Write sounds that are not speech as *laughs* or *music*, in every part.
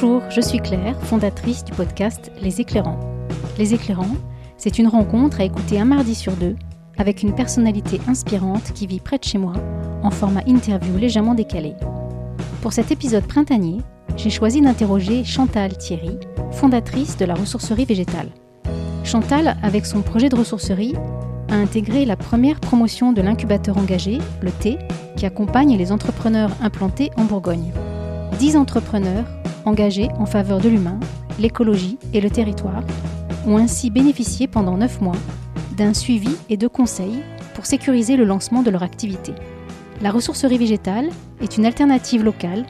Bonjour, je suis Claire, fondatrice du podcast Les Éclairants. Les Éclairants, c'est une rencontre à écouter un mardi sur deux avec une personnalité inspirante qui vit près de chez moi en format interview légèrement décalé. Pour cet épisode printanier, j'ai choisi d'interroger Chantal Thierry, fondatrice de la ressourcerie végétale. Chantal, avec son projet de ressourcerie, a intégré la première promotion de l'incubateur engagé, le T, qui accompagne les entrepreneurs implantés en Bourgogne. Dix entrepreneurs engagés en faveur de l'humain, l'écologie et le territoire ont ainsi bénéficié pendant neuf mois d'un suivi et de conseils pour sécuriser le lancement de leur activité. La ressourcerie végétale est une alternative locale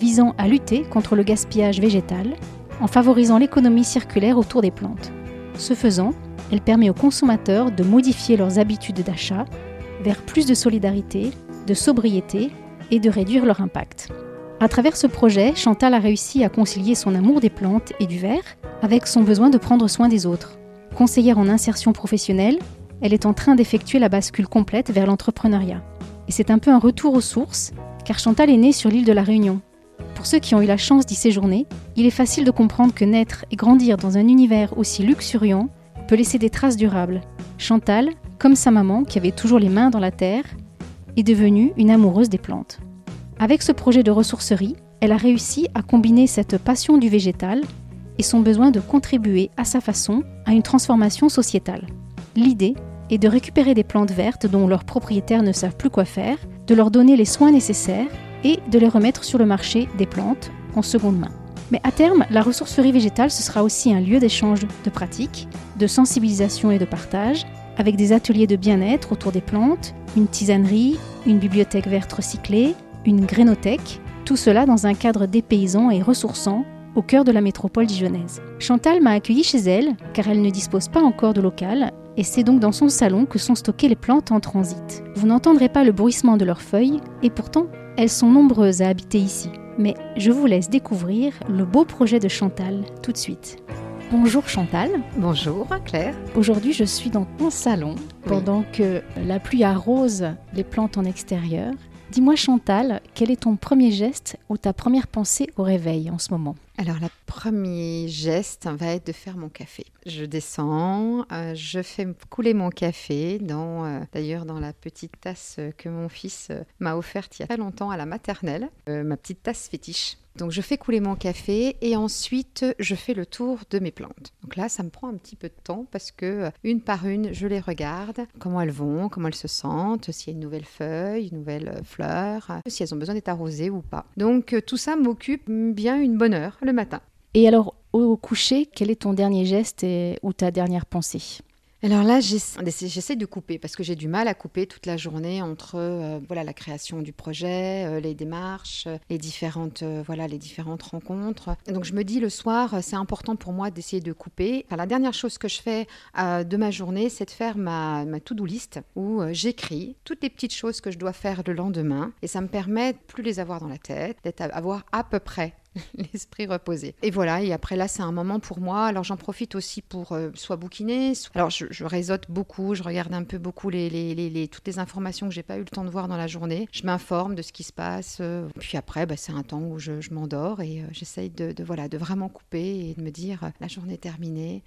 visant à lutter contre le gaspillage végétal en favorisant l'économie circulaire autour des plantes. Ce faisant, elle permet aux consommateurs de modifier leurs habitudes d'achat vers plus de solidarité, de sobriété et de réduire leur impact. À travers ce projet, Chantal a réussi à concilier son amour des plantes et du verre avec son besoin de prendre soin des autres. Conseillère en insertion professionnelle, elle est en train d'effectuer la bascule complète vers l'entrepreneuriat. Et c'est un peu un retour aux sources, car Chantal est née sur l'île de la Réunion. Pour ceux qui ont eu la chance d'y séjourner, il est facile de comprendre que naître et grandir dans un univers aussi luxuriant peut laisser des traces durables. Chantal, comme sa maman qui avait toujours les mains dans la terre, est devenue une amoureuse des plantes. Avec ce projet de ressourcerie, elle a réussi à combiner cette passion du végétal et son besoin de contribuer à sa façon à une transformation sociétale. L'idée est de récupérer des plantes vertes dont leurs propriétaires ne savent plus quoi faire, de leur donner les soins nécessaires et de les remettre sur le marché des plantes en seconde main. Mais à terme, la ressourcerie végétale, ce sera aussi un lieu d'échange de pratiques, de sensibilisation et de partage, avec des ateliers de bien-être autour des plantes, une tisanerie, une bibliothèque verte recyclée, une grénothèque, tout cela dans un cadre dépaysant et ressourçant au cœur de la métropole dijonnaise. Chantal m'a accueilli chez elle, car elle ne dispose pas encore de local, et c'est donc dans son salon que sont stockées les plantes en transit. Vous n'entendrez pas le bruissement de leurs feuilles, et pourtant, elles sont nombreuses à habiter ici. Mais je vous laisse découvrir le beau projet de Chantal tout de suite. Bonjour Chantal. Bonjour Claire. Aujourd'hui je suis dans ton salon pendant que la pluie arrose les plantes en extérieur. Dis-moi Chantal, quel est ton premier geste ou ta première pensée au réveil en ce moment? Alors, le premier geste va être de faire mon café. Je descends, euh, je fais couler mon café, dans, euh, d'ailleurs dans la petite tasse que mon fils euh, m'a offerte il y a pas longtemps à la maternelle, ma petite tasse fétiche. Donc je fais couler mon café et ensuite je fais le tour de mes plantes. Donc là, ça me prend un petit peu de temps parce que une par une, je les regarde, comment elles vont, comment elles se sentent, s'il y a une nouvelle feuille, une nouvelle fleur, si elles ont besoin d'être arrosées ou pas. Donc tout ça m'occupe bien une bonne heure le matin. Et alors, au coucher, quel est ton dernier geste ou ta dernière pensée? Alors là, j'essaie de couper parce que j'ai du mal à couper toute la journée entre euh, voilà la création du projet, euh, les démarches, les différentes euh, voilà les différentes rencontres. donc je me dis le soir, c'est important pour moi d'essayer de couper. la dernière chose que je fais de ma journée, c'est de faire ma, ma to-do list où j'écris toutes les petites choses que je dois faire le lendemain et ça me permet de plus les avoir dans la tête, d'être avoir à peu près *laughs* l'esprit reposé. Et voilà, et après là, c'est un moment pour moi. Alors j'en profite aussi pour euh, soit bouquiner, alors je, je, réseaute beaucoup, je regarde un peu beaucoup les, les, les, toutes les informations que j'ai pas eu le temps de voir dans la journée. Je m'informe de ce qui se passe. Euh. puis après, bah, c'est un temps où je, m'endors et euh, j'essaye de, de, voilà, de vraiment couper et de me dire la journée est terminée.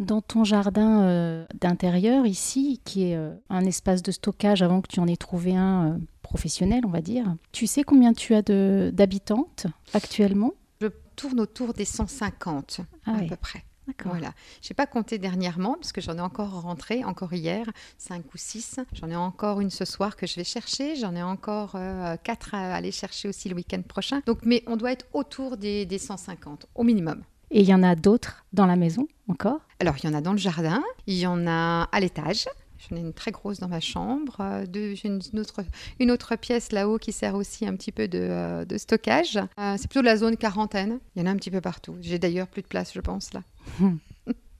Dans ton jardin d'intérieur ici, qui est un espace de stockage avant que tu en aies trouvé un professionnel, on va dire. Tu sais combien tu as d'habitantes actuellement? Je tourne autour des 150 ah à peu près. Voilà. Je n'ai pas compté dernièrement parce que j'en ai encore rentré, encore hier, 5 ou 6. J'en ai encore une ce soir que je vais chercher. J'en ai encore euh, quatre 4 à aller chercher aussi le week-end prochain. Donc, mais on doit être autour des, des 150 au minimum. Et il y en a d'autres dans la maison encore? Alors, il y en a dans le jardin, il y en a à l'étage, J'en ai une très grosse dans ma chambre. Euh, j'ai une autre, une autre pièce là-haut qui sert aussi un petit peu de, euh, de stockage. Euh, c'est plutôt la zone quarantaine. Il y en a un petit peu partout. J'ai d'ailleurs plus de place, je pense, là.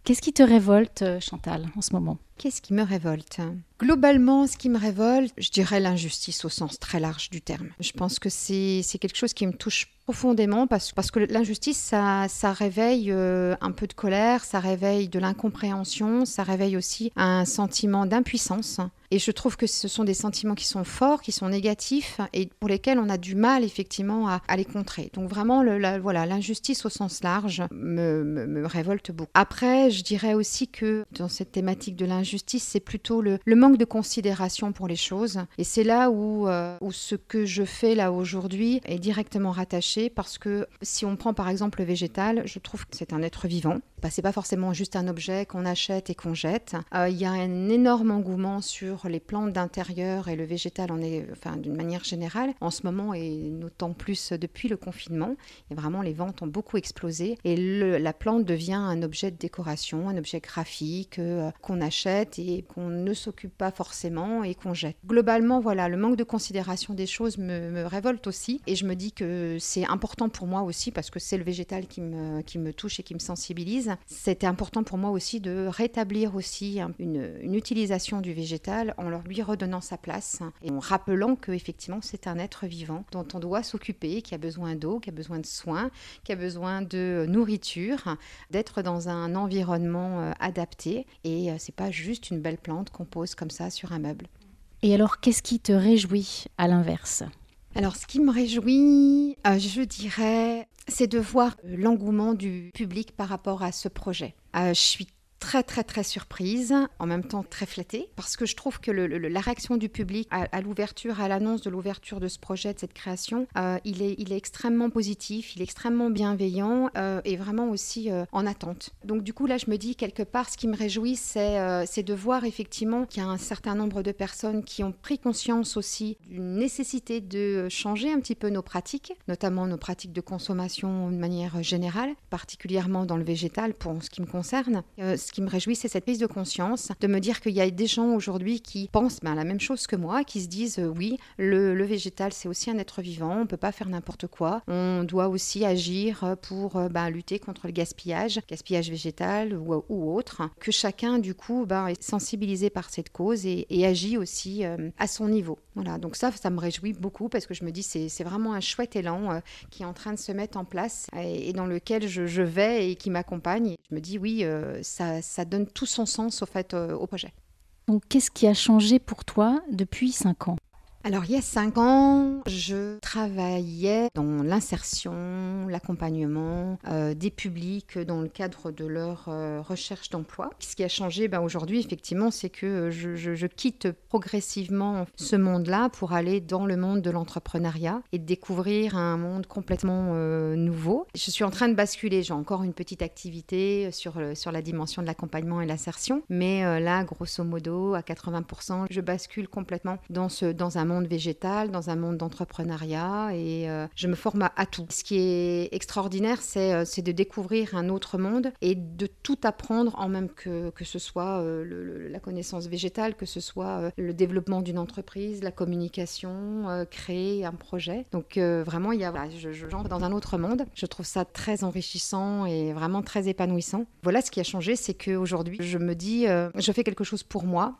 Qu'est-ce qui te révolte, Chantal, en ce moment? Qu'est-ce qui me révolte? Globalement, ce qui me révolte, je dirais l'injustice au sens très large du terme. Je pense que c'est quelque chose qui me touche profondément parce, parce que l'injustice, ça, ça réveille euh, un peu de colère, ça réveille de l'incompréhension, ça réveille aussi un sentiment d'impuissance. Et je trouve que ce sont des sentiments qui sont forts, qui sont négatifs et pour lesquels on a du mal effectivement à, les contrer. Donc vraiment, le, voilà, l'injustice au sens large me, me, révolte beaucoup. Après, je dirais aussi que dans cette thématique de l'injustice, c'est plutôt le, le, manque de considération pour les choses. Et c'est là où, euh, où ce que je fais là aujourd'hui est directement rattaché parce que si on prend par exemple le végétal, je trouve que c'est un être vivant. Bah, c'est pas forcément juste un objet qu'on achète et qu'on jette. Euh, il y a un énorme engouement sur les plantes d'intérieur et le végétal en est, enfin, d'une manière générale, en ce moment et d'autant plus depuis le confinement. Et vraiment, les ventes ont beaucoup explosé et la plante devient un objet de décoration, un objet graphique euh, qu'on achète et qu'on ne s'occupe pas forcément et qu'on jette. Globalement, voilà, le manque de considération des choses me, révolte aussi et je me dis que c'est important pour moi aussi parce que c'est le végétal qui me touche et qui me sensibilise. C'était important pour moi aussi de rétablir aussi une, une utilisation du végétal en leur lui redonnant sa place et en rappelant que effectivement c'est un être vivant dont on doit s'occuper, qui a besoin d'eau, qui a besoin de soins, qui a besoin de nourriture, d'être dans un environnement euh, adapté. Et euh, c'est pas juste une belle plante qu'on pose comme ça sur un meuble. Et alors, qu'est-ce qui te réjouit à l'inverse? Alors, ce qui me réjouit, euh, je dirais, c'est de voir l'engouement du public par rapport à ce projet. je suis très très très surprise, en même temps très flattée, parce que je trouve que la réaction du public à, l'ouverture, à l'annonce de l'ouverture de ce projet, de cette création, euh, il, est, il est extrêmement positif, il est extrêmement bienveillant euh, et vraiment aussi euh, en attente. Donc du coup là, je me dis quelque part, ce qui me réjouit, c'est de voir effectivement qu'il y a un certain nombre de personnes qui ont pris conscience aussi d'une nécessité de changer un petit peu nos pratiques, notamment nos pratiques de consommation de manière générale, particulièrement dans le végétal pour ce qui me concerne ce qui me réjouit, c'est cette prise de conscience, de me dire qu'il y a des gens aujourd'hui qui pensent ben, la même chose que moi, qui se disent euh, oui, le, végétal, c'est aussi un être vivant, on ne peut pas faire n'importe quoi, on doit aussi agir pour euh, ben, lutter contre le gaspillage, gaspillage végétal ou, autre, que chacun, du coup, ben, est sensibilisé par cette cause et, agit aussi euh, à son niveau. Voilà, donc ça, ça me réjouit beaucoup parce que je me dis c'est vraiment un chouette élan qui est en train de se mettre en place et, dans lequel je, vais et qui m'accompagne. Je me dis oui, ça, ça, donne tout son sens au fait euh, au projet. Donc qu'est-ce qui a changé pour toi depuis cinq ans? Alors, il y a cinq ans, je travaillais dans l'insertion, l'accompagnement euh, des publics dans le cadre de leur euh, recherche d'emploi. Ce qui a changé ben, aujourd'hui, effectivement, c'est que je, quitte progressivement ce monde-là pour aller dans le monde de l'entrepreneuriat et découvrir un monde complètement euh, nouveau. Je suis en train de basculer. J'ai encore une petite activité sur, sur la dimension de l'accompagnement et l'insertion, mais là, grosso modo, à 80%, je bascule complètement dans, ce, dans un monde végétal, dans un monde d'entrepreneuriat et euh, je me forme à, tout. Ce qui est extraordinaire, euh, c'est de découvrir un autre monde et de tout apprendre en même que, que ce soit euh, la connaissance végétale, que ce soit le développement d'une entreprise, la communication, créer un projet. Donc vraiment, il y a, je, je dans un autre monde. Je trouve ça très enrichissant et vraiment très épanouissant. Voilà ce qui a changé, c'est qu'aujourd'hui, je me dis, je fais quelque chose pour moi,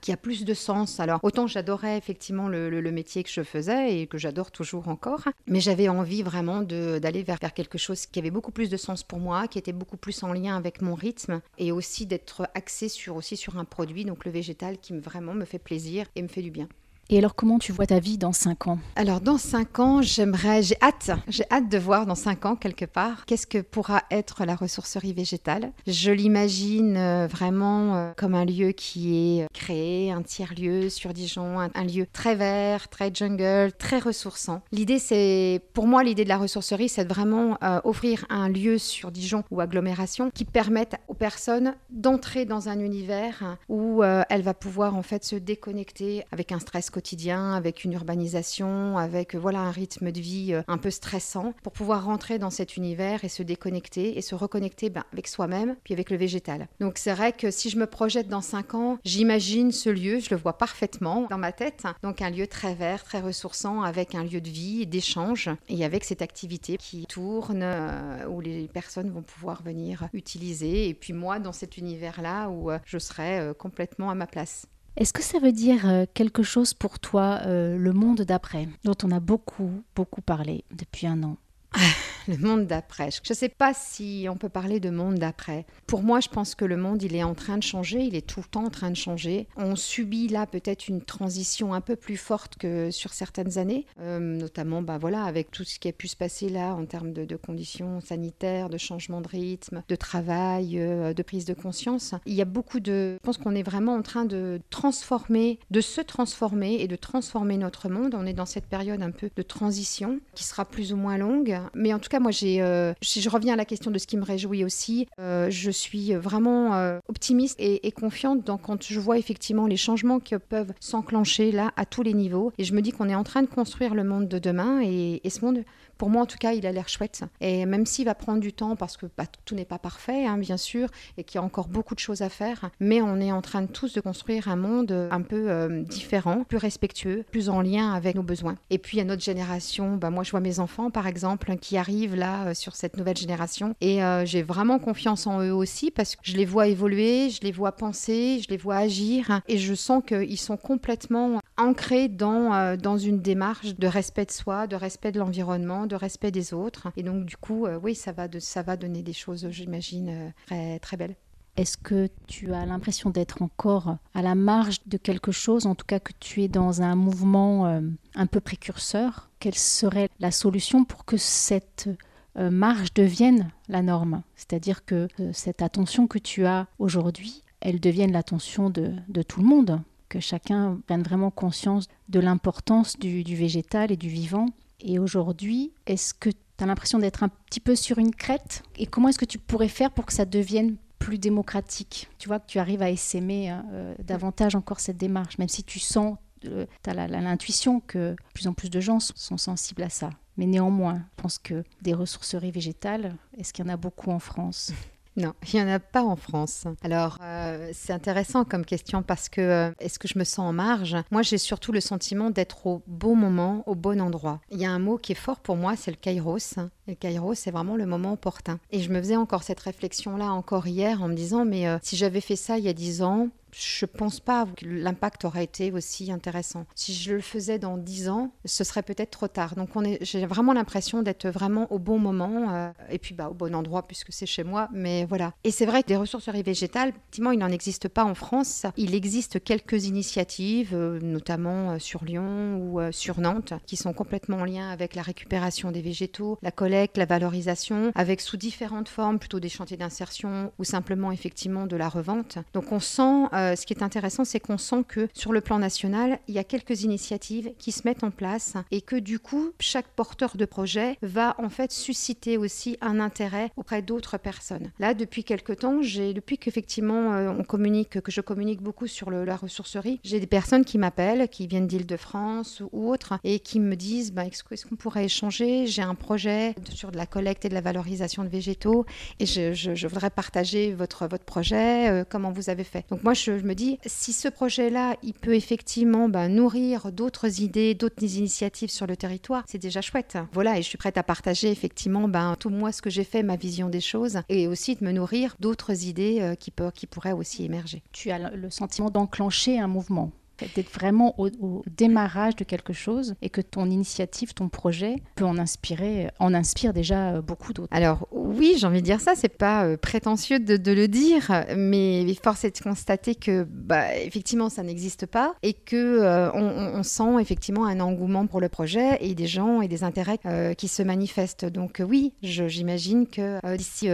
qui a plus de sens. Alors, autant j'adorais effectivement le, métier que je faisais et que j'adore toujours encore, mais j'avais envie vraiment d'aller vers, quelque chose qui avait beaucoup plus de sens pour moi, qui était beaucoup plus en lien avec mon rythme et aussi d'être axé sur, aussi sur un produit, donc le végétal, qui me, vraiment me fait plaisir et me fait du bien. Et alors, comment tu vois ta vie dans 5 ans? Alors, dans 5 ans, j'aimerais, j'ai hâte, j'ai hâte de voir dans 5 ans, quelque part, qu'est-ce que pourra être la ressourcerie végétale. Je l'imagine euh, vraiment euh, comme un lieu qui est euh, créé, un tiers-lieu sur Dijon, un, lieu très vert, très jungle, très ressourçant. L'idée, c'est, pour moi, l'idée de la ressourcerie, c'est vraiment offrir un lieu sur Dijon ou agglomération qui permette aux personnes d'entrer dans un univers où elle va pouvoir, en fait, se déconnecter avec un stress quotidien, avec une urbanisation, avec voilà un rythme de vie un peu stressant, pour pouvoir rentrer dans cet univers et se déconnecter et se reconnecter ben, avec soi-même, puis avec le végétal. Donc c'est vrai que si je me projette dans cinq ans, j'imagine ce lieu, je le vois parfaitement dans ma tête. Donc un lieu très vert, très ressourçant, avec un lieu de vie, d'échange, et avec cette activité qui tourne, euh, où les personnes vont pouvoir venir utiliser. Et puis moi, dans cet univers-là, où euh, je serai euh, complètement à ma place. Est-ce que ça veut dire quelque chose pour toi, le monde d'après, dont on a beaucoup, beaucoup parlé depuis un an? *laughs* le monde d'après. Je ne sais pas si on peut parler de monde d'après. Pour moi, je pense que le monde, il est en train de changer, il est tout le temps en train de changer. On subit là peut-être une transition un peu plus forte que sur certaines années, euh, notamment bah, voilà, avec tout ce qui a pu se passer là en termes de, conditions sanitaires, de changement de rythme, de travail, euh, de prise de conscience. Il y a beaucoup de... Je pense qu'on est vraiment en train de transformer, de se transformer et de transformer notre monde. On est dans cette période un peu de transition qui sera plus ou moins longue mais en tout cas, moi, j'ai, euh, je reviens à la question de ce qui me réjouit aussi. Euh, je suis vraiment euh, optimiste et, confiante dans, quand je vois effectivement les changements qui peuvent s'enclencher là à tous les niveaux. Et je me dis qu'on est en train de construire le monde de demain. Et, et ce monde, pour moi en tout cas, il a l'air chouette. Et même s'il va prendre du temps, parce que bah, tout n'est pas parfait, hein, bien sûr, et qu'il y a encore beaucoup de choses à faire, mais on est en train de tous de construire un monde un peu euh, différent, plus respectueux, plus en lien avec nos besoins. Et puis à notre génération, bah, moi je vois mes enfants par exemple qui arrivent là euh, sur cette nouvelle génération, et euh, j'ai vraiment confiance en eux aussi parce que je les vois évoluer, je les vois penser, je les vois agir, et je sens qu'ils sont complètement ancrés dans, dans une démarche de respect de soi, de respect de l'environnement, de respect des autres. Et donc, du coup, euh, oui, ça va, ça va donner des choses, j'imagine, euh, très, très belles. Est-ce que tu as l'impression d'être encore à la marge de quelque chose, en tout cas que tu es dans un mouvement euh, un peu précurseur? Quelle serait la solution pour que cette marge devienne la norme? C'est-à-dire que cette attention que tu as aujourd'hui, elle devienne l'attention de, de, tout le monde, que chacun prenne vraiment conscience de l'importance du, du végétal et du vivant et aujourd'hui, est-ce que tu as l'impression d'être un petit peu sur une crête? Et comment est-ce que tu pourrais faire pour que ça devienne plus démocratique? Tu vois, que tu arrives à essaimer hein, euh, davantage encore cette démarche, même si tu sens, euh, tu as l'intuition que plus en plus de gens sont sensibles à ça. Mais néanmoins, je pense que des ressourceries végétales, est-ce qu'il y en a beaucoup en France? Non, il n'y en a pas en France. Alors, euh, c'est intéressant comme question parce que euh, est-ce que je me sens en marge? Moi, j'ai surtout le sentiment d'être au bon moment, au bon endroit. Il y a un mot qui est fort pour moi, c'est le kairos. Et le kairos, c'est vraiment le moment opportun. Et je me faisais encore cette réflexion-là encore hier en me disant, mais euh, si j'avais fait ça il y a dix ans, je pense pas que l'impact aurait été aussi intéressant. Si je le faisais dans dix ans, ce serait peut-être trop tard. Donc j'ai vraiment l'impression d'être vraiment au bon moment euh, et puis bah, au bon endroit puisque c'est chez moi. Mais voilà. Et c'est vrai que des ressourceries végétales, effectivement, il n'en existe pas en France. Il existe quelques initiatives, euh, notamment euh, sur Lyon ou sur Nantes, qui sont complètement en lien avec la récupération des végétaux, la collecte, la valorisation, avec sous différentes formes, plutôt des chantiers d'insertion ou simplement effectivement de la revente. Donc on sent euh, ce qui est intéressant, c'est qu'on sent que sur le plan national, il y a quelques initiatives qui se mettent en place et que du coup, chaque porteur de projet va en fait susciter aussi un intérêt auprès d'autres personnes. Là, depuis quelques temps, j'ai, depuis qu'effectivement euh, on communique, que je communique beaucoup sur la ressourcerie, j'ai des personnes qui m'appellent, qui viennent d'Île-de-France ou autres, et qui me disent bah, est-ce qu'on pourrait échanger? J'ai un projet sur de la collecte et de la valorisation de végétaux et je, voudrais partager votre, votre projet, euh, comment vous avez fait? Donc moi, je, je, me dis, si ce projet-là, il peut effectivement ben, nourrir d'autres idées, d'autres initiatives sur le territoire, c'est déjà chouette. Voilà, et je suis prête à partager effectivement ben, tout moi ce que j'ai fait, ma vision des choses, et aussi de me nourrir d'autres idées euh, qui pourraient aussi émerger. Tu as le sentiment d'enclencher un mouvement d'être vraiment au, démarrage de quelque chose et que ton initiative, ton projet peut en inspirer, en inspire déjà beaucoup d'autres. Alors oui, j'ai envie de dire ça, c'est pas euh, prétentieux de, le dire, mais force est de constater que bah, effectivement ça n'existe pas et que euh, on, sent effectivement un engouement pour le projet et des gens et des intérêts euh, qui se manifestent. Donc oui, j'imagine que d'ici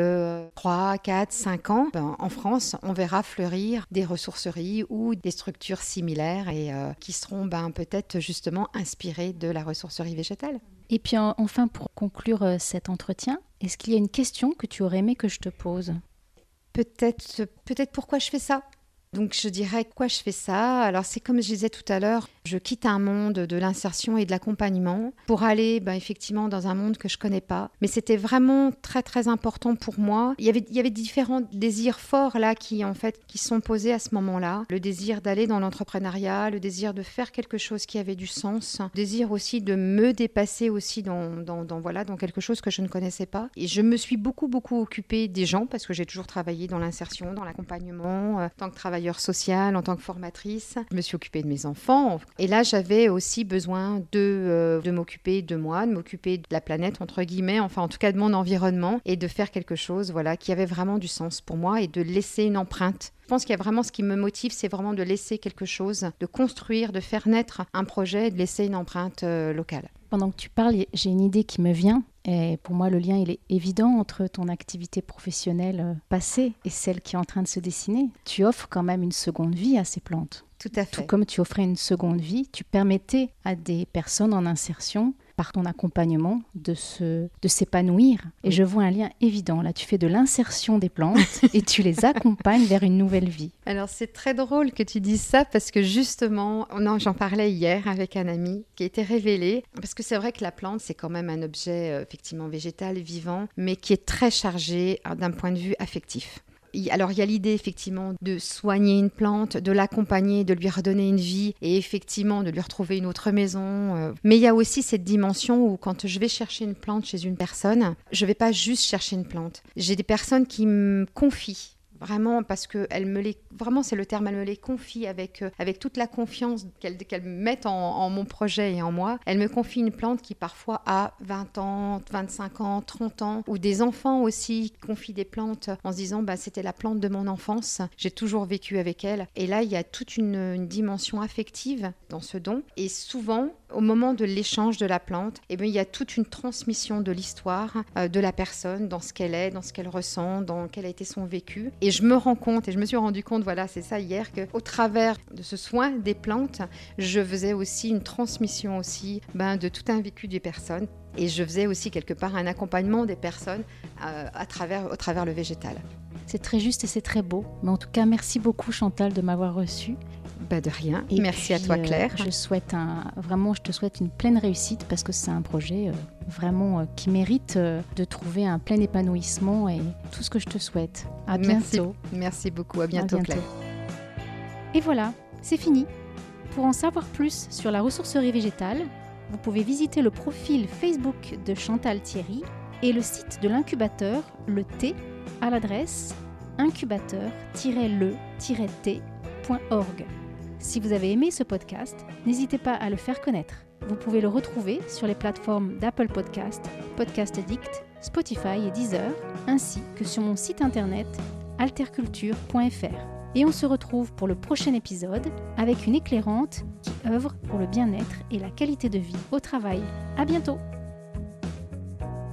3, 4, 5 ans, ben, en France, on verra fleurir des ressourceries ou des structures similaires et euh, qui seront ben, peut-être justement inspirés de la ressourcerie végétale. Et puis enfin, pour conclure euh, cet entretien, est-ce qu'il y a une question que tu aurais aimé que je te pose? Peut-être peut pourquoi je fais ça? Donc je dirais quoi je fais ça? Alors c'est comme je disais tout à l'heure, je quitte un monde de l'insertion et de l'accompagnement pour aller ben, effectivement dans un monde que je connais pas. Mais c'était vraiment très très important pour moi. Il y avait, il y avait différents désirs forts là qui en fait qui sont posés à ce moment-là. Le désir d'aller dans l'entrepreneuriat, le désir de faire quelque chose qui avait du sens, le désir aussi de me dépasser aussi dans, dans, voilà dans quelque chose que je ne connaissais pas. Et je me suis beaucoup beaucoup occupée des gens parce que j'ai toujours travaillé dans l'insertion, dans l'accompagnement, euh, tant que travailleur sociale, en tant que formatrice. Je me suis occupée de mes enfants. Et là, j'avais aussi besoin de, euh, de m'occuper de moi, de m'occuper de la planète, entre guillemets, enfin en tout cas de mon environnement, et de faire quelque chose voilà, qui avait vraiment du sens pour moi et de laisser une empreinte je pense qu'il y a vraiment ce qui me motive, c'est vraiment de laisser quelque chose, de construire, de faire naître un projet, de laisser une empreinte euh, locale. Pendant que tu parles, j'ai une idée qui me vient. Et pour moi, le lien, il est évident entre ton activité professionnelle euh, passée et celle qui est en train de se dessiner. Tu offres quand même une seconde vie à ces plantes. Tout à fait. Tout comme tu offrais une seconde vie, tu permettais à des personnes en insertion par ton accompagnement de se de s'épanouir. Et je vois un lien évident. Là tu fais de l'insertion des plantes *laughs* et tu les accompagnes vers une nouvelle vie. Alors c'est très drôle que tu dises ça parce que justement j'en parlais hier avec un ami qui a été révélé. Parce que c'est vrai que la plante c'est quand même un objet euh, effectivement végétal vivant mais qui est très chargé hein, d'un point de vue affectif alors il y a l'idée effectivement de soigner une plante, de l'accompagner, de lui redonner une vie et effectivement de lui retrouver une autre maison. Euh. Mais il y a aussi cette dimension où quand je vais chercher une plante chez une personne, je ne vais pas juste chercher une plante. J'ai des personnes qui me confient Vraiment, parce que elle me les, vraiment, c'est le terme, elle me les confie avec, euh, avec toute la confiance qu'elle qu met en, mon projet et en moi. Elle me confie une plante qui parfois a 20 ans, 25 ans, 30 ans, ou des enfants aussi confient des plantes en se disant, bah, c'était la plante de mon enfance, j'ai toujours vécu avec elle. Et là, il y a toute une dimension affective dans ce don. Et souvent, au moment de l'échange de la plante, eh bien, il y a toute une transmission de l'histoire euh, de la personne, dans ce qu'elle est, dans ce qu'elle ressent, dans quel a été son vécu. Et je me rends compte, et je me suis rendu compte, voilà, c'est ça hier, qu'au travers de ce soin des plantes, je faisais aussi une transmission aussi ben, de tout un vécu des personnes. Et je faisais aussi quelque part un accompagnement des personnes euh, à au travers le végétal. C'est très juste et c'est très beau. Mais en tout cas, merci beaucoup Chantal de m'avoir reçu. Bah de rien. Et Merci à toi euh, Claire. je souhaite un, vraiment, je te souhaite une pleine réussite parce que c'est un projet euh, vraiment euh, qui mérite de trouver un plein épanouissement et tout ce que je te souhaite. À bientôt. Merci, beaucoup. À bientôt, Claire. Et voilà, c'est fini. Pour en savoir plus sur la ressourcerie végétale, vous pouvez visiter le profil Facebook de Chantal Thierry et le site de l'incubateur, le T, à l'adresse incubateur-le-t.org. Si vous avez aimé ce podcast, n'hésitez pas à le faire connaître. Vous pouvez le retrouver sur les plateformes d'Apple Podcast, Podcast Addict, Spotify et Deezer, ainsi que sur mon site internet alterculture.fr. Et on se retrouve pour le prochain épisode avec une éclairante qui œuvre pour le bien-être et la qualité de vie au travail. À bientôt!